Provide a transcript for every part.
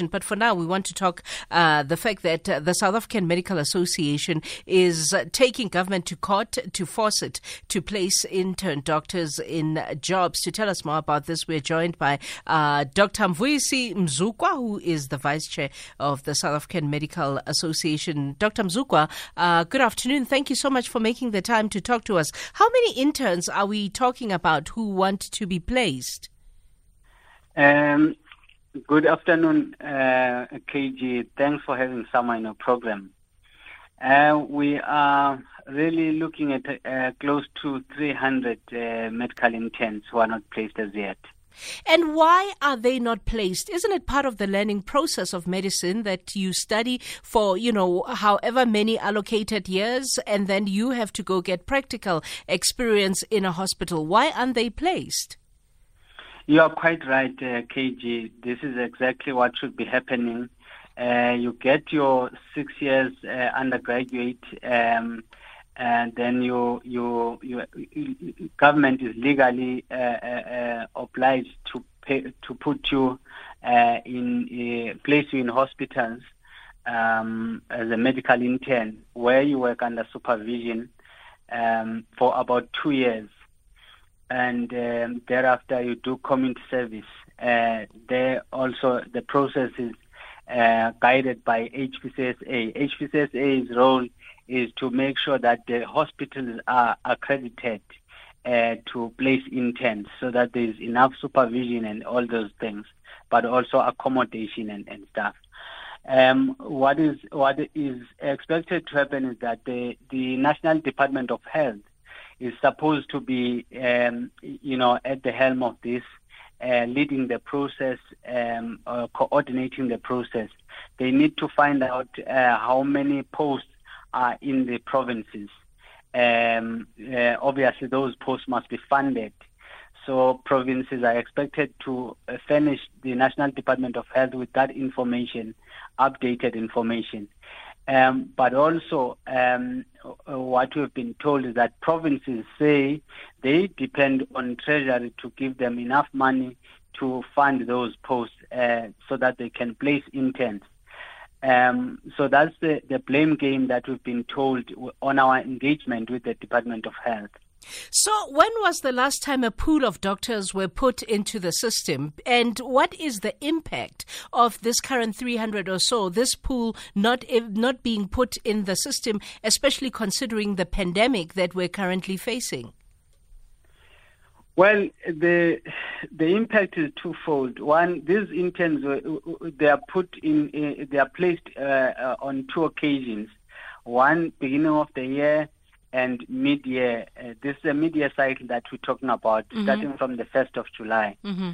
But for now, we want to talk uh, the fact that uh, the South African Medical Association is uh, taking government to court to force it to place intern doctors in jobs. To tell us more about this, we're joined by uh, Dr. Mvuyisi Mzukwa, who is the vice chair of the South African Medical Association. Dr. Mzukwa, uh, good afternoon. Thank you so much for making the time to talk to us. How many interns are we talking about who want to be placed? Um, Good afternoon, uh, KG. Thanks for having Summer in our program. Uh, we are really looking at uh, close to 300 uh, medical interns who are not placed as yet. And why are they not placed? Isn't it part of the learning process of medicine that you study for, you know, however many allocated years and then you have to go get practical experience in a hospital? Why aren't they placed? You are quite right, uh, KG. This is exactly what should be happening. Uh, you get your six years uh, undergraduate, um, and then you, you, you, you, government is legally uh, uh, uh, obliged to pay, to put you in place you in hospitals um, as a medical intern, where you work under supervision um, for about two years and um, thereafter you do community service. Uh, there also the process is uh, guided by HPCSA. HPCSA's role is to make sure that the hospitals are accredited uh, to place interns so that there is enough supervision and all those things, but also accommodation and, and stuff. Um, what is what is expected to happen is that the, the National Department of Health is supposed to be, um, you know, at the helm of this, uh, leading the process, um, uh, coordinating the process. They need to find out uh, how many posts are in the provinces. Um, uh, obviously, those posts must be funded. So provinces are expected to uh, furnish the National Department of Health with that information, updated information. Um, but also, um, what we've been told is that provinces say they depend on Treasury to give them enough money to fund those posts uh, so that they can place interns. Um, so that's the, the blame game that we've been told on our engagement with the Department of Health. So, when was the last time a pool of doctors were put into the system? And what is the impact of this current 300 or so, this pool not, not being put in the system, especially considering the pandemic that we're currently facing? Well, the the impact is twofold. One, these interns they are put in, they are placed uh, uh, on two occasions. One, beginning of the year, and mid-year. Uh, this is a mid-year cycle that we're talking about, mm-hmm. starting from the 1st of July. Mm-hmm.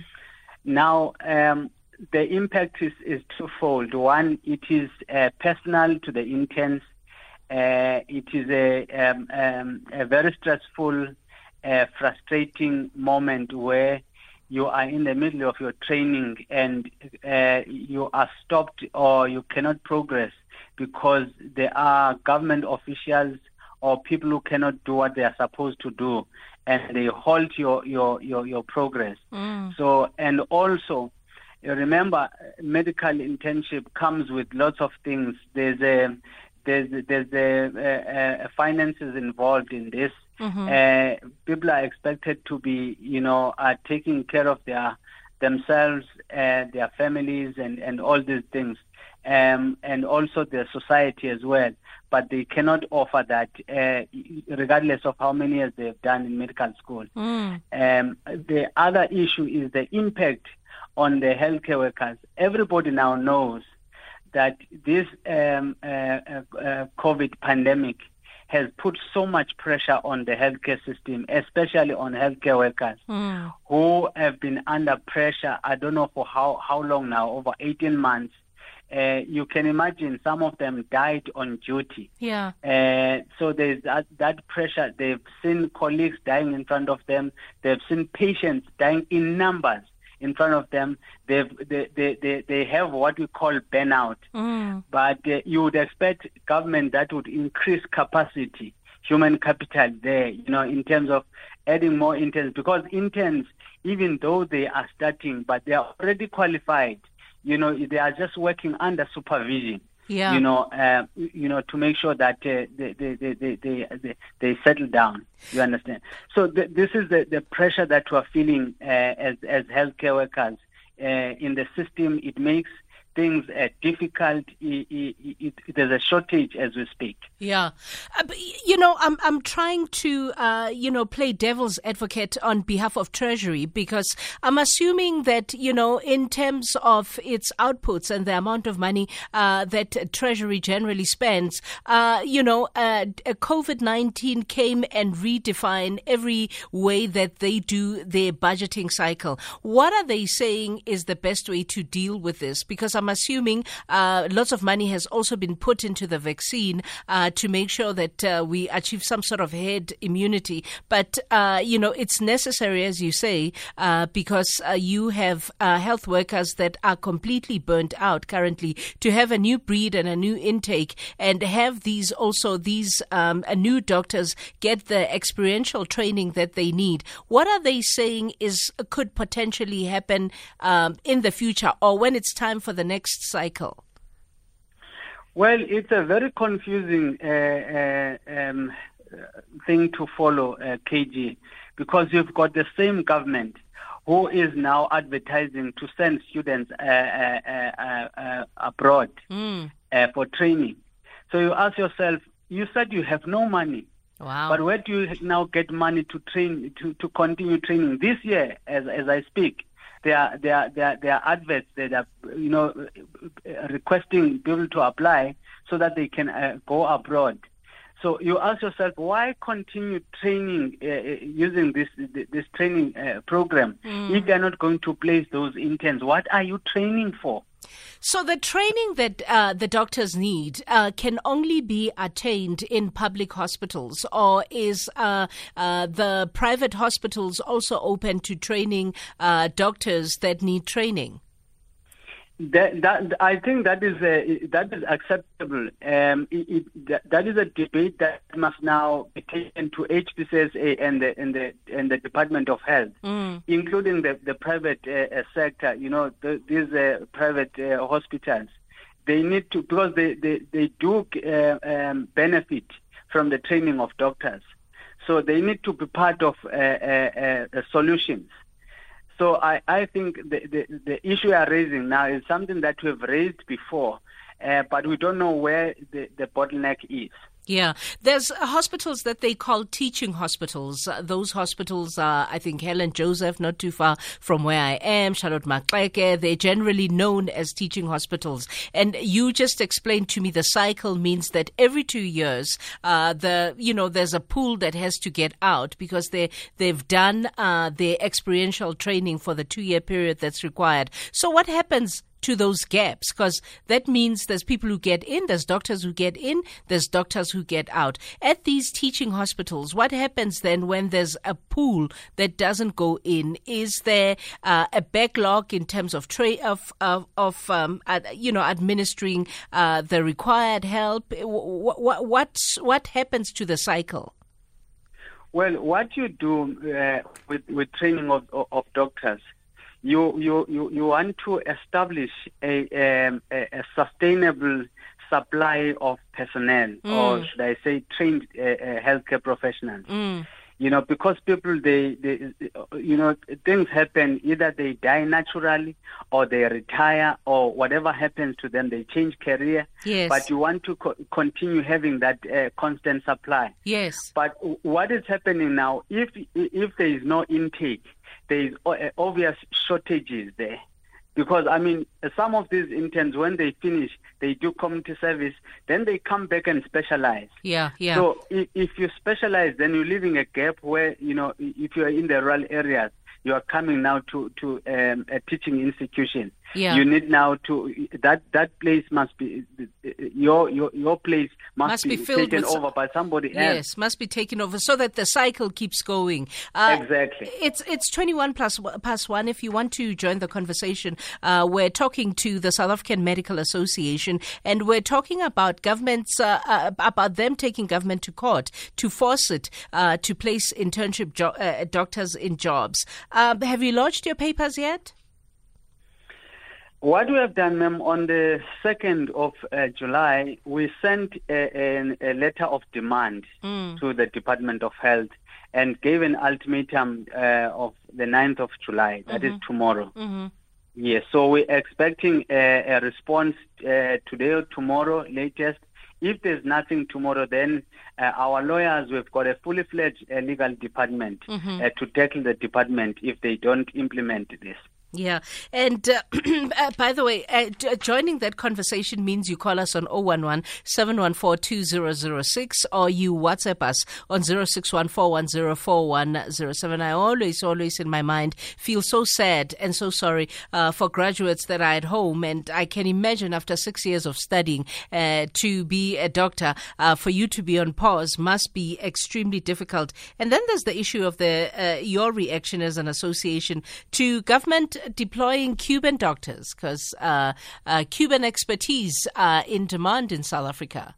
Now, um, the impact is, is twofold. One, it is uh, personal to the interns. Uh, it is a, um, um, a very stressful, uh, frustrating moment where you are in the middle of your training and uh, you are stopped or you cannot progress because there are government officials or people who cannot do what they are supposed to do and they halt your your your, your progress mm. so and also remember medical internship comes with lots of things there's a there's there's a, a finances involved in this mm-hmm. uh, people are expected to be you know are taking care of their themselves uh, their families and and all these things um, and also the society as well but they cannot offer that uh, regardless of how many years they've done in medical school. Mm. Um, the other issue is the impact on the healthcare workers. Everybody now knows that this um, uh, uh, uh COVID pandemic has put so much pressure on the healthcare system, especially on healthcare workers mm. who have been under pressure, I don't know for how, how long now, over 18 months, uh, you can imagine some of them died on duty. Yeah. Uh, so there's that, that pressure. They've seen colleagues dying in front of them. They've seen patients dying in numbers in front of them. They've, they, they, they, they have what we call burnout. Mm. But uh, you would expect government that would increase capacity, human capital there, you know, in terms of adding more interns because interns, even though they are starting, but they are already qualified you know, they are just working under supervision. Yeah. You know, uh, you know, to make sure that uh, they, they, they, they, they, they settle down. You understand? So th- this is the, the pressure that we're feeling uh, as as healthcare workers uh, in the system. It makes things uh, difficult. It, it, it, there's a shortage as we speak. Yeah, uh, you know, I'm I'm trying to uh, you know play devil's advocate on behalf of Treasury because I'm assuming that you know in terms of its outputs and the amount of money uh, that Treasury generally spends, uh, you know, uh, COVID nineteen came and redefined every way that they do their budgeting cycle. What are they saying is the best way to deal with this? Because I'm assuming lots of money has also been put into the vaccine uh, to make sure that uh, we achieve some sort of herd immunity. But, uh, you know, it's necessary, as you say, uh, because uh, you have uh, health workers that are completely burnt out currently to have a new breed and a new intake and have these also these um, new doctors get the experiential training that they need. What are they saying is could potentially happen um, in the future or when it's time for the next cycle? Well, it's a very confusing uh, uh, um, thing to follow, uh, KG, because you've got the same government who is now advertising to send students uh, uh, uh, abroad mm. for training. So you ask yourself, you said you have no money. Wow. But where do you now get money to train to, to continue training this year as as I speak? There are there are there are, there are adverts that are you know requesting people to apply so that they can uh, go abroad. So you ask yourself, why continue training uh, uh using this this training uh, program mm. if they're not going to place those interns? What are you training for? So the training that uh, the doctors need uh, can only be attained in public hospitals, or is uh, uh the private hospitals also open to training uh, doctors that need training? That, that, I think that is a, that is acceptable. Um, it, it, that, that is a debate that must now be taken to HPCSA and the and the and the Department of Health, mm. including the the private uh, uh, sector. You know, the, these uh, private uh, hospitals, they need to because they they they do uh, um, benefit from the training of doctors, so they need to be part of uh, solutions. So I, I think the, the, the issue we are raising now is something that we've raised before, uh, but we don't know where the, the bottleneck is. Yeah, there's hospitals that they call teaching hospitals. Uh, those hospitals are, I think, Helen Joseph, not too far from where I am, Charlotte Maxeke. They're generally known as teaching hospitals. And you just explained to me the cycle means that every two years, uh, the you know, there's a pool that has to get out because they they've done uh, their experiential training for the two year period that's required. So what happens to those gaps because that means there's people who get in, there's doctors who get in, there's doctors who get out. At these teaching hospitals, what happens then when there's a pool that doesn't go in? Is there uh, a backlog in terms of tra- of of, of um, uh, you know administering uh, the required help? What, what what what happens to the cycle? Well, what you do uh, with with training of, of doctors you you you, you want to establish a, a, a sustainable supply of personnel, mm. or should I say, trained uh, uh, healthcare professionals. Mm. You know, because people they, they, you know, things happen. Either they die naturally, or they retire, or whatever happens to them, they change career. Yes. But you want to co- continue having that uh, constant supply. Yes. But what is happening now? If if there is no intake, there is uh, obvious shortages there. Because, I mean, some of these interns, when they finish, they do community service, then they come back and specialize. Yeah, yeah. So if, if you specialize, then you're leaving a gap where, you know, if you're in the rural areas, you are coming now to, to um, a teaching institution. Yeah. You need now to that that place must be your your your place must, must be, be filled taken over by somebody yes, else. Yes, must be taken over so that the cycle keeps going. Uh, exactly. It's it's twenty one plus past one. If you want to join the conversation, uh, we're talking to the South African Medical Association, and we're talking about governments uh, uh about them taking government to court to force it uh, to place internship jo- uh, doctors in jobs. Um, have you lodged your papers yet? What we have done, ma'am, on the 2nd of uh, July, we sent a, a, a letter of demand mm. to the Department of Health and gave an ultimatum uh, of the 9th of July. That mm-hmm. is tomorrow. Mm-hmm. Yes, so we're expecting a, a response uh, today or tomorrow, latest. If there's nothing tomorrow, then uh, our lawyers, we've got a fully fledged uh, legal department mm-hmm. Uh, to tackle the department if they don't implement this. Yeah. And uh, uh, by the way, uh, joining that conversation means you call us on 011 714 2006 or you WhatsApp us on 0614104107. I always, always in my mind feel so sad and so sorry uh, for graduates that are at home. And I can imagine after six years of studying uh, to be a doctor, uh, for you to be on pause must be extremely difficult. And then there's the issue of the your reaction as an association to government deploying Cuban doctors? Because uh, uh, Cuban expertise are in demand in South Africa.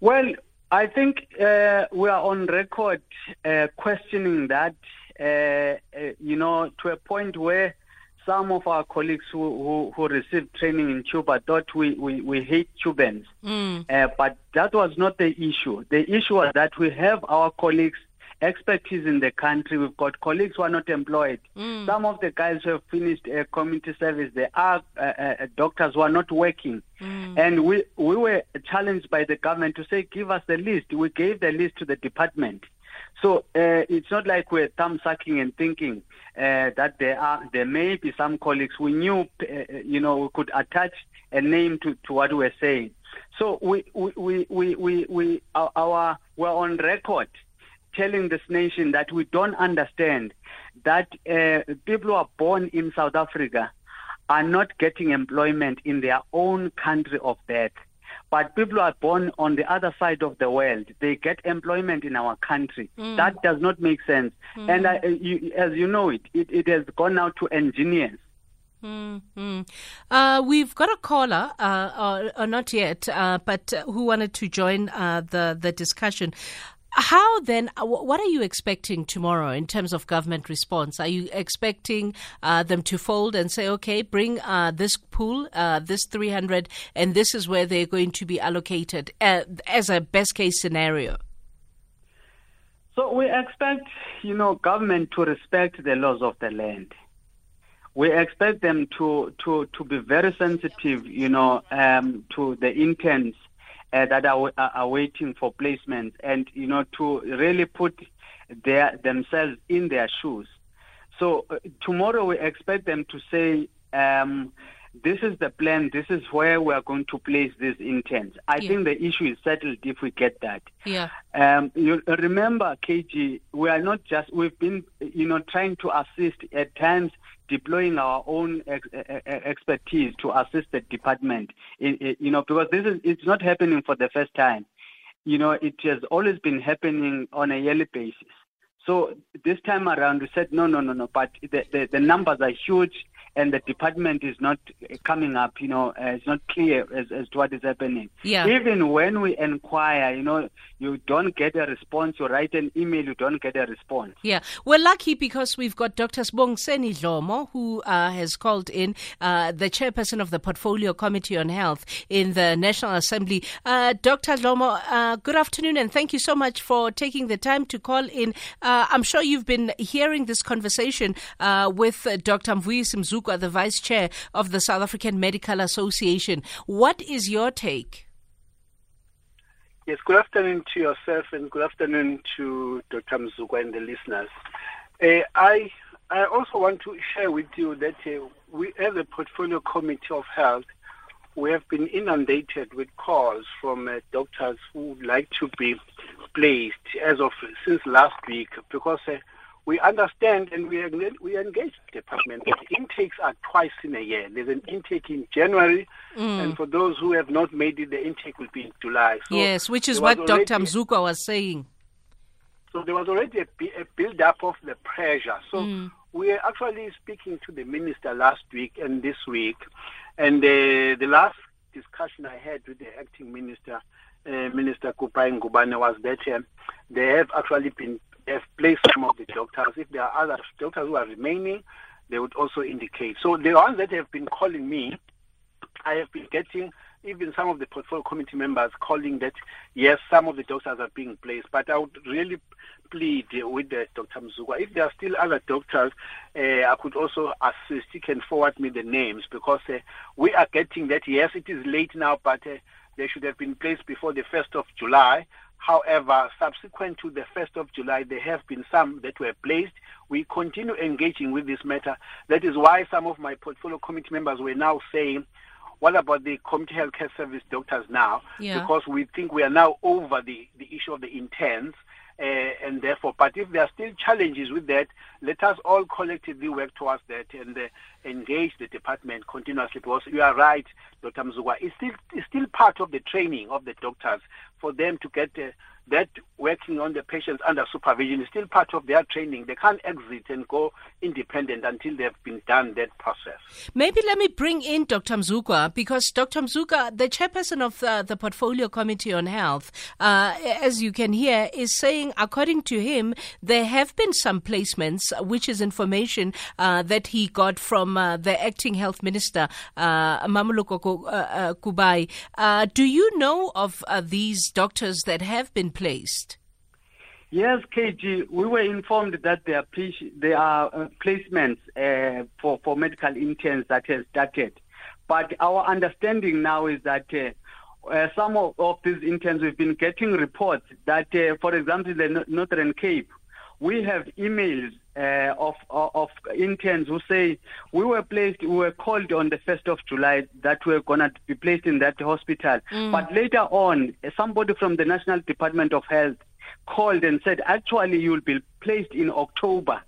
Well, I think uh, we are on record uh, questioning that, uh, uh, you know, to a point where some of our colleagues who, who, who, received training in Cuba thought we, we, we hate Cubans. Mm. Uh, but that was not the issue. The issue was that we have our colleagues expertise in the country. We've got colleagues who are not employed. Mm. Some of the guys who have finished a community service, they are uh, uh, doctors who are not working. Mm. And we, we were challenged by the government to say, give us the list. We gave the list to the department. So uh, it's not like we're thumb sucking and thinking uh, that there are there may be some colleagues we knew uh, you know we could attach a name to, to what we're saying. So we we we we, we, we our, our we're on record telling this nation that we don't understand that uh, people who are born in South Africa are not getting employment in their own country of birth. But people who are born on the other side of the world, they get employment in our country. Mm. That does not make sense. Mm. And uh, you, as you know it, it, it has gone out to engineers. Mm-hmm. Uh, we've got a caller, uh, or, or, not yet, uh, but who wanted to join uh, the the discussion. How then, uh, what are you expecting tomorrow in terms of government response? Are you expecting uh, them to fold and say, okay, bring uh, this pool, uh, this 300, and this is where they're going to be allocated uh, as a best case scenario? So we expect, you know, government to respect the laws of the land. We expect them to, to, to be very sensitive, you know, um, to the intents uh, that are, are waiting for placement and, you know, to really put their, themselves in their shoes. So uh, tomorrow we expect them to say, um, this is the plan, this is where we are going to place these intent. I yeah. think the issue is settled if we get that. Yeah. Um, you remember, KG, we are not just, we've been, you know, trying to assist at times deploying our own ex- expertise to assist the department. You know, because this is, it's not happening for the first time. You know, it has always been happening on a yearly basis. So this time around, we said, no, no, no, no, but the, the, the numbers are huge and the department is not coming up, you know, uh, it's not clear as, as to what is happening. Yeah. Even when we inquire, you know, you don't get a response. You write an email, you don't get a response. Yeah. We're lucky because we've got Dr. Sbongiseni Dhlomo, who uh, has called in, uh, the chairperson of the Portfolio Committee on Health in the National Assembly. Uh, Dr. Dhlomo, uh, good afternoon and thank you so much for taking the time to call in. Uh, I'm sure you've been hearing this conversation with Dr. Mvuyisi Mzukwa the Vice Chair of the South African Medical Association. What is your take? Yes, good afternoon to yourself and good afternoon to Dr. Mzukwa and the listeners. Uh, I I also want to share with you that uh, we, as a portfolio committee of health, we have been inundated with calls from uh, doctors who would like to be placed as of since last week because uh, we understand and we we engage the department that intakes are twice in a year. There's an intake in January, mm. and for those who have not made it, the intake will be in July. So yes, which is what Dr. Mzukwa was saying. So there was already a, a build-up of the pressure. So mm. we are actually speaking to the minister last week and this week, and uh, the last discussion I had with the acting minister, uh, Minister Kubayi Ngubane, was that uh, they have actually been have placed some of the doctors. If there are other doctors who are remaining, they would also indicate. So the ones that have been calling me, I have been getting even some of the portfolio committee members calling that yes, some of the doctors are being placed, but I would really plead with the Dr. Mzukwa. If there are still other doctors, uh, I could also assist. He can forward me the names because uh, we are getting that yes, it is late now, but uh, they should have been placed before the 1st of July. However, subsequent to the 1st of July, there have been some that were placed. We continue engaging with this matter. That is why some of my portfolio committee members were now saying, what about the community health care service doctors now? Yeah. Because we think we are now over the, the issue of the interns. Uh, and therefore, but if there are still challenges with that, let us all collectively work towards that and uh, engage the department continuously. Because you are right, Dr. Mzukwa, it's still, it's still part of the training of the doctors for them to get uh, that working on the patients under supervision is still part of their training. They can't exit and go independent until they've been done that process. Maybe let me bring in Dr. Mzukwa because Dr. Mzukwa, the chairperson of the, the Portfolio Committee on Health, uh, as you can hear, is saying, according to him, there have been some placements, which is information uh, that he got from uh, the acting health minister, uh, Mmamoloko uh, uh, Kubayi. Uh, do you know of uh, these doctors that have been placed? Yes, KG, we were informed that there are, there are placements for, for medical interns that has started. But our understanding now is that uh, some of, of these interns, we've been getting reports that, uh, for example, in the Northern Cape, we have emails uh, of, of of interns who say we were placed, we were called on the first of July that we are gonna be placed in that hospital. But later on, uh, somebody from the National Department of Health called and said, actually, you'll be placed in October.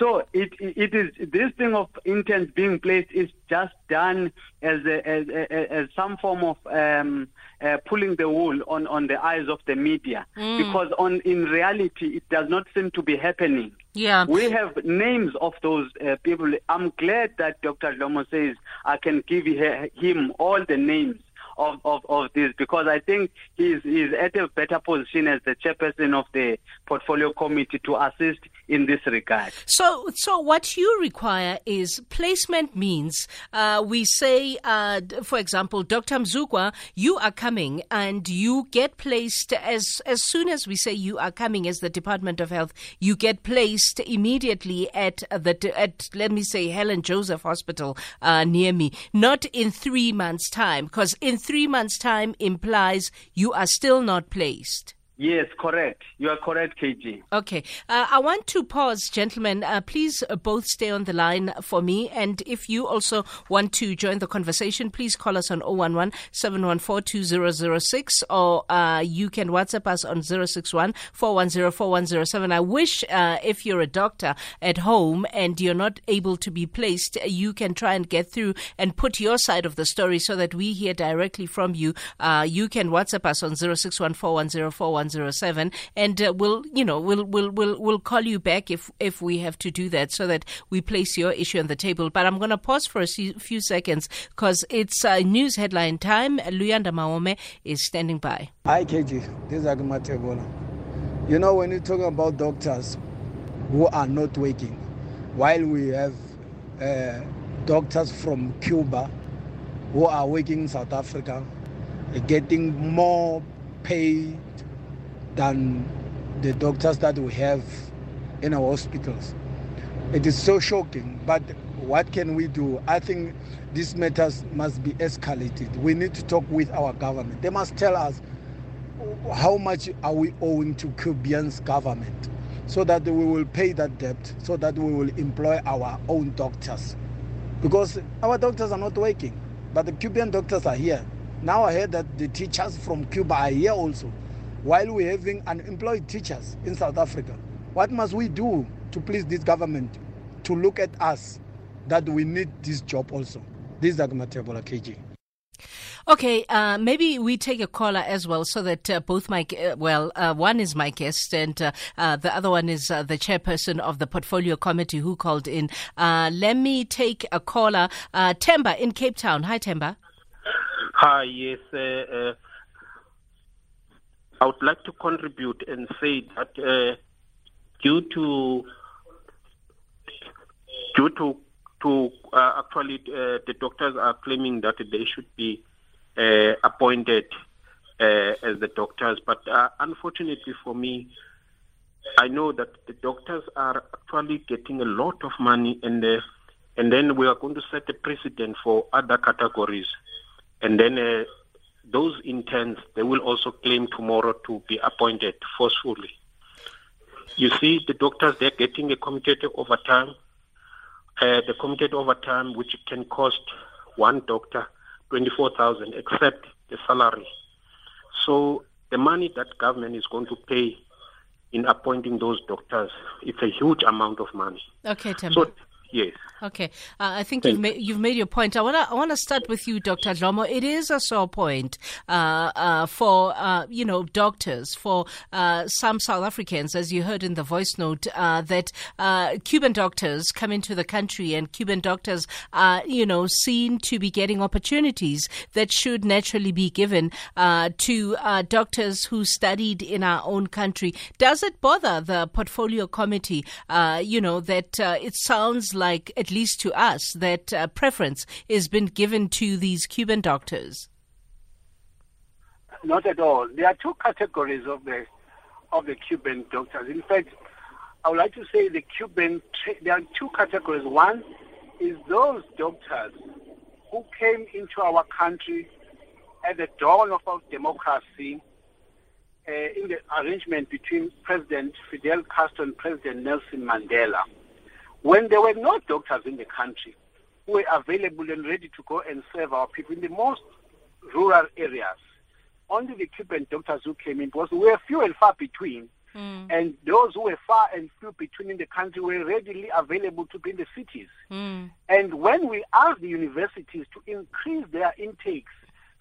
So it it is this thing of intent being placed is just done as a, as, a, as some form of um, uh, pulling the wool on, on the eyes of the media because on in reality it does not seem to be happening. Yeah. We have names of those uh, people. I'm glad that Dr. Dhlomo says I can give he- him all the names of, of, of this because I think he's, he's at a better position as the chairperson of the portfolio committee to assist in this regard. So, so what you require is placement means uh, we say, uh, for example, Dr. Mzukwa, you are coming and you get placed as as soon as we say you are coming as the Department of Health, you get placed immediately at the at let me say Helen Joseph Hospital uh, near me, not in three months' time, because in three months' time implies you are still not placed. Yes, correct. You are correct, KG. Okay. Uh, I want to pause, gentlemen. Uh, please uh, both stay on the line for me. And if you also want to join the conversation, please call us on 011 714 2006 or uh, you can WhatsApp us on 061 410 4107. I wish uh, if you're a doctor at home and you're not able to be placed, you can try and get through and put your side of the story so that we hear directly from you. Uh, you can WhatsApp us on 061 410 4107 and uh, we'll, you know, we'll, we'll, we'll, we'll call you back if, if we have to do that so that we place your issue on the table. But I'm going to pause for a few seconds because it's uh, news headline time. Luyanda Maome is standing by. Hi, KG. This is Agumate Bola. You know, when you talk about doctors who are not working, while we have uh, doctors from Cuba who are working in South Africa, getting more pay than the doctors that we have in our hospitals. It is so shocking, but what can we do? I think these matters must be escalated. We need to talk with our government. They must tell us how much are we owing to Cuban's government so that we will pay that debt, so that we will employ our own doctors. Because our doctors are not working, but the Cuban doctors are here. Now I heard that the teachers from Cuba are here also, while we're having unemployed teachers in South Africa. What must we do to please this government to look at us that we need this job also? This is Agmatebola KG. Okay, uh, maybe we take a caller as well, so that uh, both my uh, well, uh, one is my guest, and uh, uh, the other one is uh, the chairperson of the portfolio committee who called in. Uh, let me take a caller, uh, Temba in Cape Town. Hi, Temba. Hi, yes. I would like to contribute and say that uh, due to due to to uh, actually uh, the doctors are claiming that they should be uh, appointed uh, as the doctors, but uh, unfortunately for me, I know that the doctors are actually getting a lot of money, and and then we are going to set a precedent for other categories, and then those interns they will also claim tomorrow to be appointed forcefully. You see, the doctors they're getting a committed overtime uh, the committed overtime, which can cost one doctor 24,000, except the salary. So the money that government is going to pay in appointing those doctors, it's a huge amount of money. Okay, Tim. So Yes. Okay. Uh, I think you've made, you've made your point. I want to I want to start with you, Dr. Dhlomo. It is a sore point uh, uh, for uh, you know doctors, for uh, some South Africans, as you heard in the voice note, uh, that Cuban doctors come into the country and Cuban doctors are you know seen to be getting opportunities that should naturally be given to doctors who studied in our own country. Does it bother the portfolio committee? you know that it sounds like, at least to us, that uh, preference has been given to these Cuban doctors? Not at all. There are two categories of the of the Cuban doctors. In fact, I would like to say the Cuban there are two categories. One is those doctors who came into our country at the dawn of our democracy uh, in the arrangement between President Fidel Castro and President Nelson Mandela. When there were no doctors in the country who were available and ready to go and serve our people in the most rural areas, only the Cuban doctors who came in because we were few and far between. Mm. And those who were far and few between in the country were readily available to be in the cities. Mm. And when we asked the universities to increase their intakes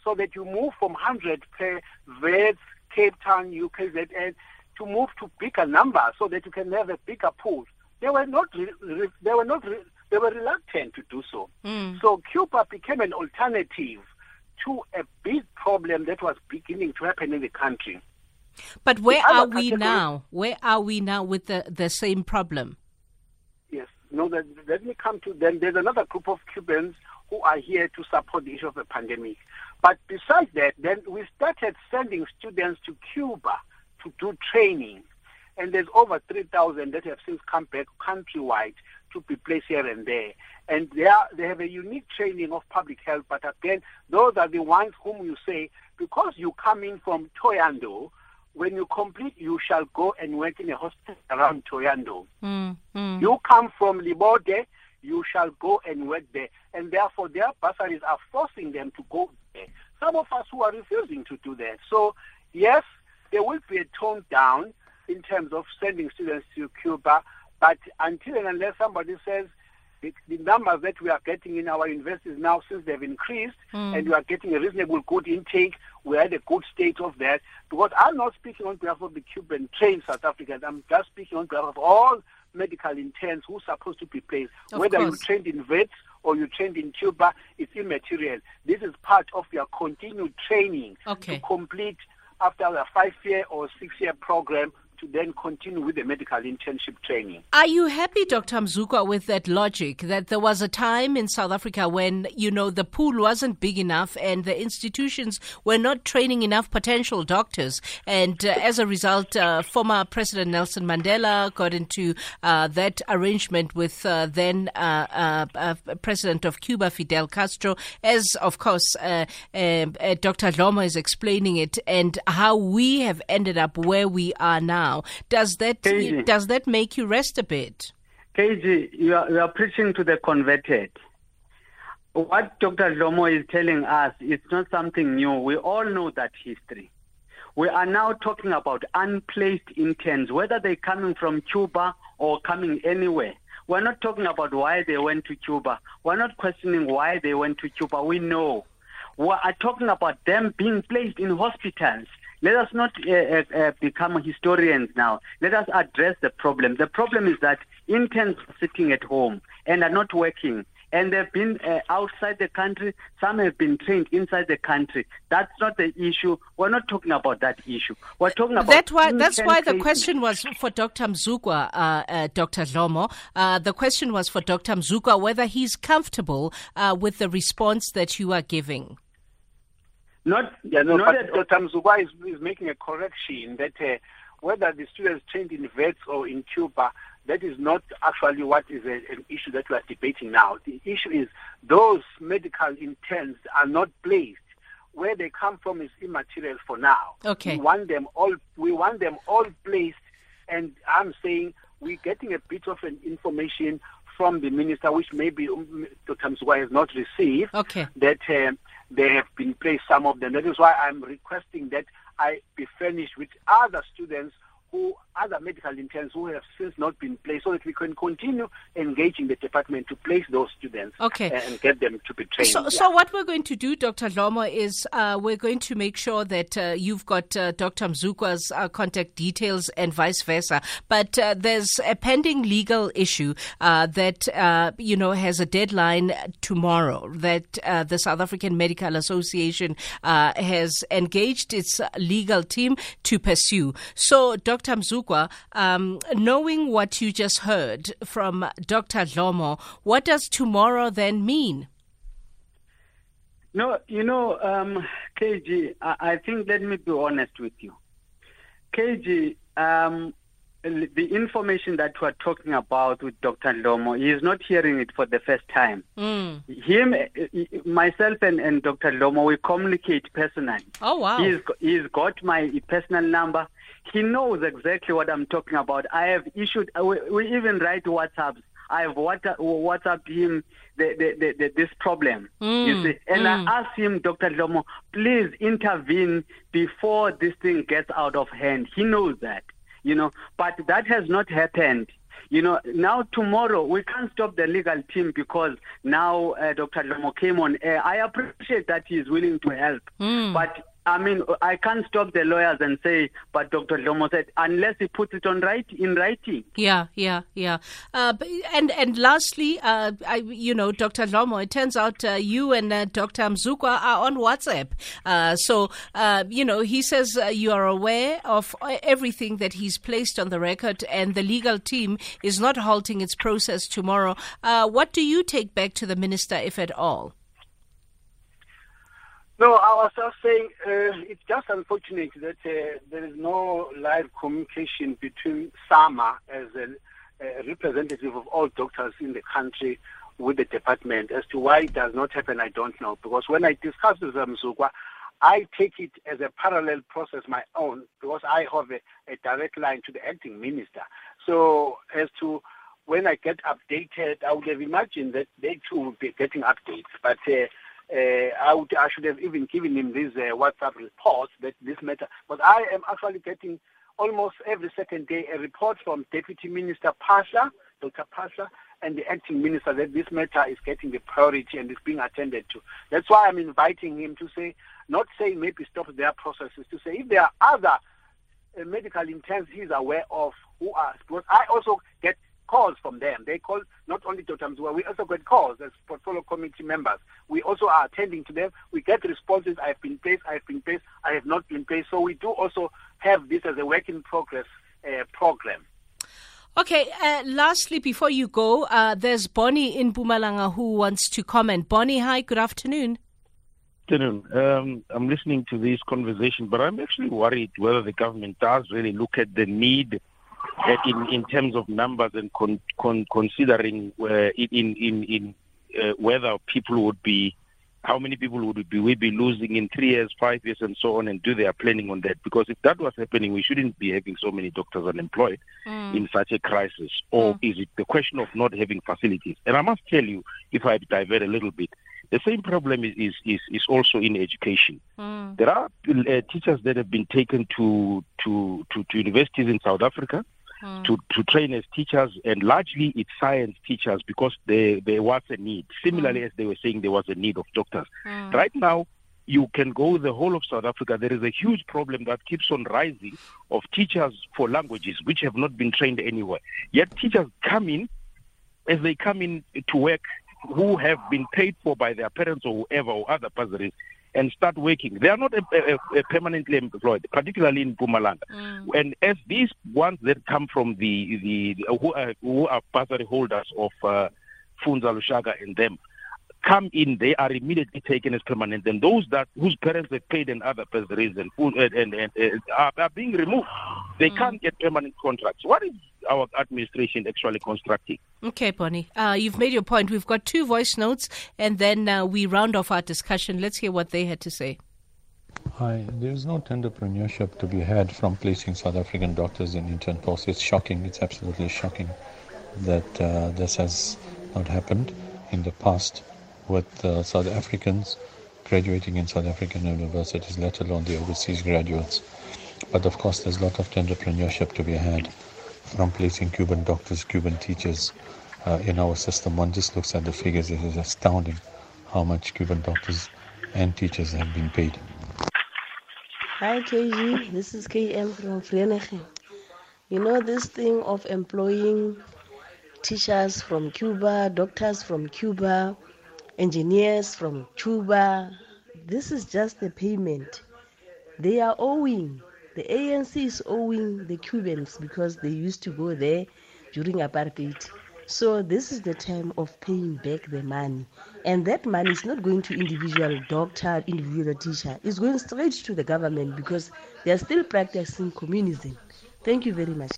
so that you move from 100 per Wits, Cape Town, UKZN, to move to bigger numbers so that you can have a bigger pool, they were not they were not they were reluctant to do so. Mm. So Cuba became an alternative to a big problem that was beginning to happen in the country. But where are we now? Where are we now with the, the same problem? Yes. No, that, let me come to then. There's another group of Cubans who are here to support the issue of the pandemic. But besides that, then we started sending students to Cuba to do training and there's over 3,000 that have since come back countrywide to be placed here and there. And they, are, they have a unique training of public health, but again, those are the ones whom you say, because you come in from Thohoyandou, when you complete, you shall go and work in a hospital around Thohoyandou. Mm, mm. You come from Libode, you shall go and work there. And therefore, their bursaries are forcing them to go there. Some of us who are refusing to do that. So, yes, there will be a tone down in terms of sending students to Cuba. But until and unless somebody says the, the, numbers that we are getting in our universities now, since they've increased mm. and we are getting a reasonable good intake, we are at a good state of that. Because I'm not speaking on behalf of the Cuban trained South Africans. I'm just speaking on behalf of all medical interns who are supposed to be placed. Of Whether course. you trained in Wits or you trained in Cuba, it's immaterial. This is part of your continued training okay. to complete after a five-year or six-year program to then continue with the medical internship training. Are you happy, Dr. Mzukwa, with that logic that there was a time in South Africa when, you know, the pool wasn't big enough and the institutions were not training enough potential doctors? And uh, as a result, uh, former President Nelson Mandela got into uh, that arrangement with uh, then uh, uh, President of Cuba, Fidel Castro, as, of course, Dr. Dhlomo is explaining it, and how we have ended up where we are now now. Does that KG, does that make you rest a bit? KG, you are, you are preaching to the converted. What Dr. Dhlomo is telling us is not something new. We all know that history. We are now talking about unplaced interns, whether they're coming from Cuba or coming anywhere. We're not talking about why they went to Cuba. We're not questioning why they went to Cuba. We know. We are talking about them being placed in hospitals let us not uh, uh, uh, become historians now. Let us address the problem. The problem is that interns are sitting at home and are not working. and they've been uh, outside the country. Some have been trained inside the country. That's not the issue. We're not talking about that issue. We're talking about that why, that's why the question was for Dr. Mzukwa, uh, uh, Dr. Dhlomo. Uh, the question was for Dr. Mzukwa whether he's comfortable uh, with the response that you are giving. Not, yeah, no, not but Dr. Mzukwa is, is making a correction that uh, whether the students trained in Wits or in Cuba, that is not actually what is a, an issue that we are debating now. The issue is those medical interns are not placed. Where they come from is immaterial for now. Okay. We want them all. We want them all placed, and I'm saying we're getting a bit of an information from the minister, which maybe um, Dr. Mzukwa has not received. Okay. That uh, they have been placed. Some of them. That is why I'm requesting that I be furnished with other students who other medical interns who have since not been placed so that we can continue engaging the department to place those students okay. and get them to be trained. So, yeah. so what we're going to do, Dr. Dhlomo, is uh, we're going to make sure that uh, you've got uh, Dr. Mzukwa's uh, contact details and vice versa. But uh, there's a pending legal issue uh, that, you know, has a deadline tomorrow that the South African Medical Association has engaged its legal team to pursue. So, Dr. Mzukwa, um, knowing what you just heard from Dr. Dhlomo, what does tomorrow then mean? No, you know, um, KG, I, I, think let me be honest with you. KG, um, the information that we're talking about with Dr. Dhlomo, he is not hearing it for the first time. Mm. Him, myself, and, and Dr. Dhlomo, we communicate personally. Oh, wow. He's, he's got my personal number. He knows exactly what I'm talking about. I have issued, uh, we, we even write WhatsApps. I have WhatsApp him the, the, the, this problem. Mm, you see, and mm. I asked him, Dr. Dhlomo, please intervene before this thing gets out of hand. He knows that, you know, but that has not happened. You know, now tomorrow we can't stop the legal team because now uh, Dr. Dhlomo came on air. I appreciate that he is willing to help, mm. but I mean, I can't stop the lawyers and say, but Dr. Dhlomo said, unless he puts it on right in writing. Yeah, yeah, yeah. Uh, and and lastly, uh, I, you know, Dr. Dhlomo, it turns out uh, you and uh, Dr. Mzukwa are on WhatsApp. Uh, so, uh, you know, he says you are aware of everything that he's placed on the record, and the legal team is not halting its process tomorrow. what do you take back to the minister, if at all? No, I was just saying uh, it's just unfortunate that uh, there is no live communication between SAMA as a, a, representative of all doctors in the country with the department. As to why it does not happen, I don't know. Because when I discuss with Mzukwa, I take it as a parallel process, my own, because I have a, a direct line to the acting minister. So as to when I get updated, I would have imagined that they too would be getting updates. But uh, uh, I, would, I should have even given him these uh, WhatsApp reports that this matter. But I am actually getting almost every second day a report from Deputy Minister Phaahla, Dr. Phaahla, and the acting minister that this matter is getting the priority and is being attended to. That's why I'm inviting him to say, not saying maybe stop their processes, to say if there are other uh, medical interns he's aware of who are, because I also get calls from them. They call not only Dr. Mzukwa, we also get calls as portfolio committee members. We also are attending to them. We get responses, I have been placed, I have been placed, I have not been placed. So we do also have this as a work in progress uh, program. Okay, uh, lastly, before you go, uh, there's Bonnie in Mpumalanga who wants to comment. Bonnie, hi, good afternoon. Afternoon. Um, I'm listening to this conversation, but I'm actually worried whether the government does really look at the need in in terms of numbers and con, con, considering uh, in in in uh, whether people would be how many people would be we be losing in three years, five years, and so on, and do their planning on that? Because if that was happening, we shouldn't be having so many doctors unemployed mm. in such a crisis. Or mm. is it the question of not having facilities? And I must tell you, if I divert a little bit, the same problem is is is, is also in education. Mm. There are uh, teachers that have been taken to to to, to universities in South Africa mm. to, to train as teachers, and largely it's science teachers because there, there was a need. Similarly, mm. as they were saying, there was a need of doctors. Mm. Right now, you can go the whole of South Africa. There is a huge problem that keeps on rising of teachers for languages which have not been trained anywhere. Yet teachers come in, as they come in to work, who have been paid for by their parents or whoever or other bursaries and start working. They are not a, a, a permanently employed, particularly in Mpumalanga. Mm. And as these ones that come from the the, the who, are, who are bursary holders of uh, Funza Lushaka and them, come in, they are immediately taken as permanent. And those that whose parents have paid and other bursaries and, and, and, and uh, are, are, being removed, they mm. can't get permanent contracts. What is our administration actually constructing? Okay, Bonnie, uh, you've made your point. We've got two voice notes, and then uh, we round off our discussion. Let's hear what they had to say. Hi, there's no entrepreneurship to be had from placing South African doctors in intern posts. It's shocking. It's absolutely shocking that uh, this has not happened in the past with uh, South Africans graduating in South African universities, let alone the overseas graduates. But of course, there's a lot of entrepreneurship to be had from placing Cuban doctors, Cuban teachers uh, in our system. One just looks at the figures, it is astounding how much Cuban doctors and teachers have been paid. Hi KG, this is KM from Vereeniging. You know, this thing of employing teachers from Cuba, doctors from Cuba, engineers from Cuba. This is just the payment. They are owing. The ANC is owing the Cubans because they used to go there during apartheid. So this is the time of paying back the money. And that money is not going to individual doctor, individual teacher. It's going straight to the government because they are still practicing communism. Thank you very much.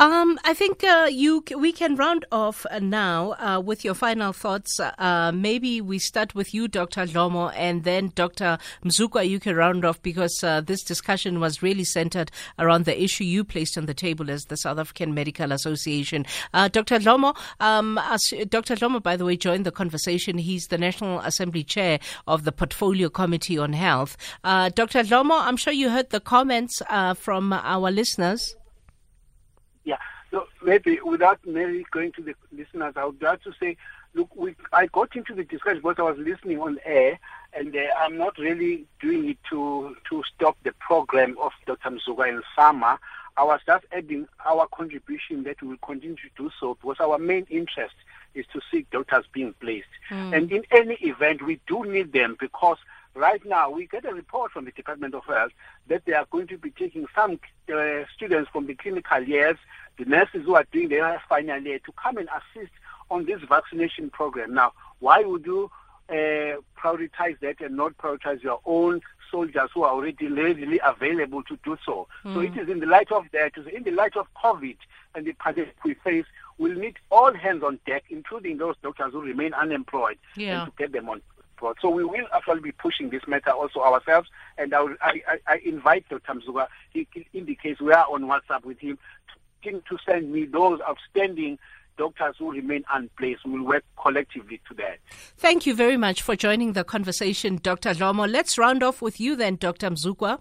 Um, I think uh, you we can round off uh, now uh, with your final thoughts. Uh, maybe we start with you, Dr. Lomo, and then Dr. Mzukwa. You can round off because uh, this discussion was really centered around the issue you placed on the table as the South African Medical Association. Uh, Dr. Lomo, um, Dr. Dhlomo, by the way, joined the conversation. He's the National Assembly Chair of the Portfolio Committee on Health. Dr. Lomo, I'm sure you heard the comments from our listeners. Yeah. So maybe without maybe going to the listeners, I would like to say, look, we, I got into the discussion because I was listening on air, and uh, I'm not really doing it to to stop the program of Dr. Mzukwa in SAMA. I was just adding our contribution that we will continue to do so because our main interest is to see doctors being placed. Mm. And in any event, we do need them because right now we get a report from the Department of Health that they are going to be taking some uh, students from the clinical years, the nurses who are doing their final year, to come and assist on this vaccination program. Now, why would you uh, prioritize that and not prioritize your own soldiers who are already readily available to do so? Mm. So it is in the light of that, in the light of COVID and the pandemic we face, we'll need all hands on deck, including those doctors who remain unemployed, yeah. and to get them on so we will actually be pushing this matter also ourselves. And I, will, I, I, I invite Dr. Mzukwa, he indicates we are on WhatsApp with him, to, to send me those outstanding doctors who remain unplaced. We'll work collectively to that. Thank you very much for joining the conversation, Dr. Lomo. Let's round off with you then, Dr. Mzukwa.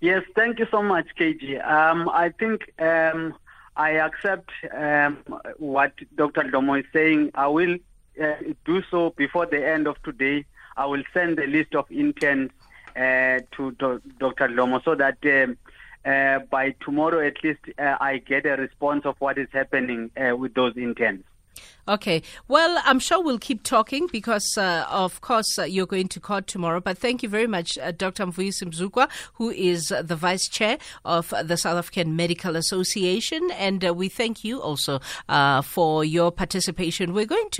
Yes, thank you so much, KG. Um, I think um, I accept um, what Dr. Dhlomo is saying. I will uh, do so before the end of today. I will send a list of interns uh, to do- Dr. Lomo so that um, uh, by tomorrow at least uh, I get a response of what is happening uh, with those interns. Okay. Well, I'm sure we'll keep talking because, uh, of course, uh, you're going to court tomorrow. But thank you very much, uh, Dr. Mzukwa, who is the vice chair of the South African Medical Association. And uh, we thank you also uh, for your participation. We're going to